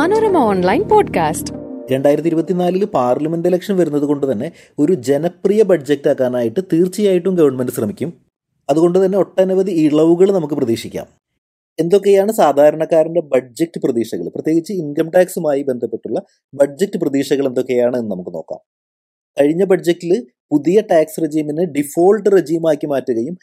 Manorama online podcast. രണ്ടായിരത്തി ഇരുപത്തിനാലിൽ parliament election വരുന്നത് കൊണ്ട് തന്നെ ഒരു ജനപ്രിയ ബഡ്ജറ്റ് ആക്കാനായിട്ട് തീർച്ചയായിട്ടും ഗവൺമെന്റ് ശ്രമിക്കും. അതുകൊണ്ട് തന്നെ ഒട്ടനവധി ഇളവുകൾ നമുക്ക് പ്രതീക്ഷിക്കാം. എന്തൊക്കെയാണ് സാധാരണക്കാരന്റെ ബഡ്ജറ്റ് പ്രതീക്ഷകൾ? പ്രത്യേകിച്ച് ഇൻകം ടാക്സുമായി ബന്ധപ്പെട്ടുള്ള ബഡ്ജറ്റ് പ്രതീക്ഷകൾ എന്തൊക്കെയാണ് എന്ന് നമുക്ക് നോക്കാം. കഴിഞ്ഞ ബഡ്ജറ്റിൽ പുതിയ ടാക്സ് റെജീമിനെ ഡിഫോൾട്ട് റെജീമാക്കി മാറ്റുകയും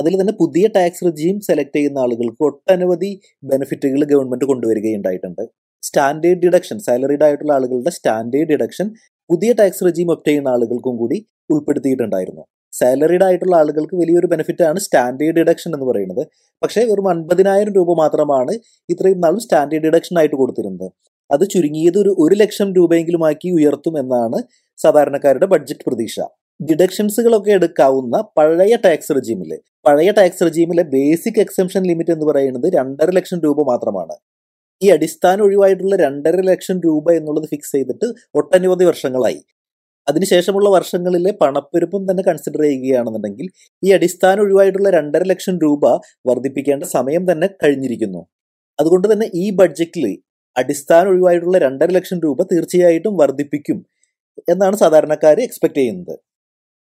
അതിൽ തന്നെ പുതിയ ടാക്സ് റെജീം സെലക്ട് ചെയ്യുന്ന ആളുകൾക്ക് ഒട്ടനവധി ബെനിഫിറ്റുകൾ ഗവൺമെന്റ് കൊണ്ടുവരികയുണ്ടായിട്ടുണ്ട്. സ്റ്റാൻഡേർഡ് ഡിഡക്ഷൻ സാലറിഡ് ആയിട്ടുള്ള ആളുകളുടെ സ്റ്റാൻഡേർഡ് ഡിഡക്ഷൻ പുതിയ ടാക്സ് റെജീം ഒപ്റ്റ് ചെയ്യുന്ന ആളുകൾക്കും കൂടി ഉൾപ്പെടുത്തിയിട്ടുണ്ടായിരുന്നു. സാലറിഡ് ആയിട്ടുള്ള ആളുകൾക്ക് വലിയൊരു ബെനിഫിറ്റ് ആണ് സ്റ്റാൻഡേർഡ് ഡിഡക്ഷൻ എന്ന് പറയുന്നത്. പക്ഷേ വെറും അൻപതിനായിരം രൂപ മാത്രമാണ് ഇത്രയും നാളും സ്റ്റാൻഡേർഡ് ഡിഡക്ഷൻ ആയിട്ട് കൊടുത്തിരുന്നത്. അത് ചുരുങ്ങിയത് ഒരു ഒരു ലക്ഷം രൂപയെങ്കിലുമാക്കി ഉയർത്തും എന്നാണ് സാധാരണക്കാരുടെ ബഡ്ജറ്റ് പ്രതീക്ഷ. ഡിഡക്ഷൻസുകളൊക്കെ എടുക്കാവുന്ന പഴയ ടാക്സ് റെജീമിൽ പഴയ ടാക്സ് റെജീമിലെ ബേസിക് എക്സംഷൻ ലിമിറ്റ് എന്ന് പറയുന്നത് രണ്ടര ലക്ഷം രൂപ മാത്രമാണ്. ഈ അടിസ്ഥാന ഒഴിവായിട്ടുള്ള രണ്ടര ലക്ഷം രൂപ എന്നുള്ളത് ഫിക്സ് ചെയ്തിട്ട് ഒട്ടനവധി വർഷങ്ങളായി. അതിനുശേഷമുള്ള വർഷങ്ങളിലെ പണപ്പെരുപ്പം തന്നെ കൺസിഡർ ചെയ്യുകയാണെന്നുണ്ടെങ്കിൽ ഈ അടിസ്ഥാന ഒഴിവായിട്ടുള്ള രണ്ടര ലക്ഷം രൂപ വർദ്ധിപ്പിക്കേണ്ട സമയം തന്നെ കഴിഞ്ഞിരിക്കുന്നു. അതുകൊണ്ട് തന്നെ ഈ ബഡ്ജറ്റിൽ അടിസ്ഥാന ഒഴിവായിട്ടുള്ള രണ്ടര ലക്ഷം രൂപ തീർച്ചയായിട്ടും വർദ്ധിപ്പിക്കും എന്നാണ് സാധാരണക്കാർ എക്സ്പെക്ട് ചെയ്യുന്നത്.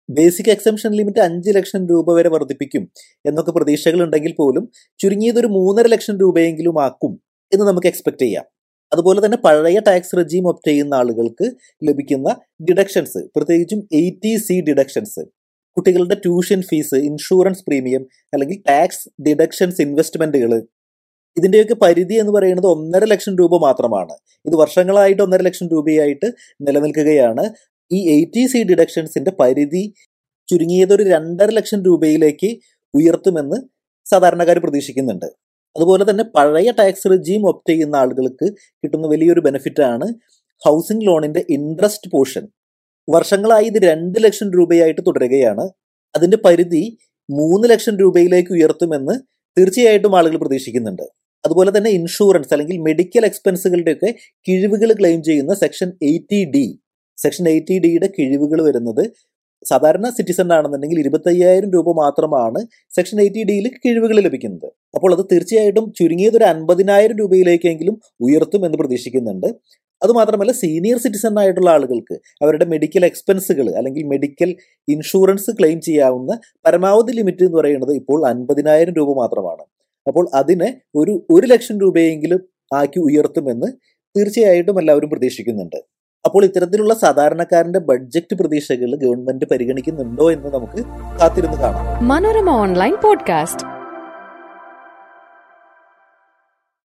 ബേസിക് എക്സംഷൻ ലിമിറ്റ് അഞ്ച് ലക്ഷം രൂപ വരെ വർദ്ധിപ്പിക്കും എന്നൊക്കെ പ്രതീക്ഷകൾ ഉണ്ടെങ്കിൽ പോലും ചുരുങ്ങിയത് ഒരു മൂന്നര ലക്ഷം രൂപയെങ്കിലും ആക്കും. എന്ന് നമുക്ക് എക്സ്പെക്ട് ചെയ്യാം. അതുപോലെ തന്നെ പഴയ ടാക്സ് റെജീം ഒപ്റ്റ് ചെയ്യുന്ന ആളുകൾക്ക് ലഭിക്കുന്ന ഡിഡക്ഷൻസ് പ്രത്യേകിച്ചും എയ്റ്റി സി ഡിഡക്ഷൻസ് കുട്ടികളുടെ ട്യൂഷൻ ഫീസ് ഇൻഷുറൻസ് പ്രീമിയം അല്ലെങ്കിൽ ടാക്സ് ഡിഡക്ഷൻസ് ഇൻവെസ്റ്റ്മെന്റുകൾ ഇതിന്റെയൊക്കെ പരിധി എന്ന് പറയുന്നത് ഒന്നര ലക്ഷം രൂപ മാത്രമാണ്. ഇത് വർഷങ്ങളായിട്ട് ഒന്നര ലക്ഷം രൂപയായിട്ട് നിലനിൽക്കുകയാണ്. ഈ എയ്റ്റി സി ഡിഡക്ഷൻസിന്റെ പരിധി ചുരുങ്ങിയത് ഒരു രണ്ടര ലക്ഷം രൂപയിലേക്ക് ഉയർത്തുമെന്ന് സാധാരണക്കാർ പ്രതീക്ഷിക്കുന്നുണ്ട്. അതുപോലെ തന്നെ പഴയ ടാക്സ് റെജീം ഒപ്റ്റ് ചെയ്യുന്ന ആളുകൾക്ക് കിട്ടുന്ന വലിയൊരു ബെനിഫിറ്റാണ് ഹൗസിംഗ് ലോണിന്റെ ഇൻട്രസ്റ്റ് പോർഷൻ വർഷങ്ങളായി ഇത് രണ്ട് ലക്ഷം രൂപയായിട്ട് തുടരുകയാണ്. അതിന്റെ പരിധി മൂന്ന് ലക്ഷം രൂപയിലേക്ക് ഉയർത്തുമെന്ന് തീർച്ചയായിട്ടും ആളുകൾ പ്രതീക്ഷിക്കുന്നുണ്ട്. അതുപോലെ തന്നെ ഇൻഷുറൻസ് അല്ലെങ്കിൽ മെഡിക്കൽ എക്സ്പെൻസുകളുടെയൊക്കെ കിഴിവുകൾ ക്ലെയിം ചെയ്യുന്ന section eighty D section eighty ഡിയുടെ കിഴിവുകൾ വരുന്നത് സാധാരണ സിറ്റിസൺ ആണെന്നുണ്ടെങ്കിൽ ഇരുപത്തയ്യായിരം രൂപ മാത്രമാണ് സെക്ഷൻ എയ്റ്റി ഡിയിൽ കിഴിവുകൾ ലഭിക്കുന്നത്. അപ്പോൾ അത് തീർച്ചയായിട്ടും ചുരുങ്ങിയത് ഒരു അൻപതിനായിരം രൂപയിലേക്കെങ്കിലും ഉയർത്തും എന്ന് പ്രതീക്ഷിക്കുന്നുണ്ട്. അതുമാത്രമല്ല സീനിയർ സിറ്റിസൺ ആയിട്ടുള്ള ആളുകൾക്ക് അവരുടെ മെഡിക്കൽ എക്സ്പെൻസുകൾ അല്ലെങ്കിൽ മെഡിക്കൽ ഇൻഷുറൻസ് ക്ലെയിം ചെയ്യാവുന്ന പരമാവധി ലിമിറ്റ് എന്ന് പറയുന്നത് ഇപ്പോൾ അൻപതിനായിരം രൂപ മാത്രമാണ്. അപ്പോൾ അതിനെ ഒരു ഒരു ലക്ഷം രൂപയെങ്കിലും ആക്കി ഉയർത്തുമെന്ന് തീർച്ചയായിട്ടും എല്ലാവരും പ്രതീക്ഷിക്കുന്നുണ്ട്. അപ്പോൾ ഇത്തരത്തിലുള്ള സാധാരണക്കാരന്റെ ബഡ്ജറ്റ് പ്രതീക്ഷകൾ ഗവൺമെന്റ് പരിഗണിക്കുന്നുണ്ടോ എന്ന് നമുക്ക് കാത്തിരുന്ന് കാണാം. Manorama online podcast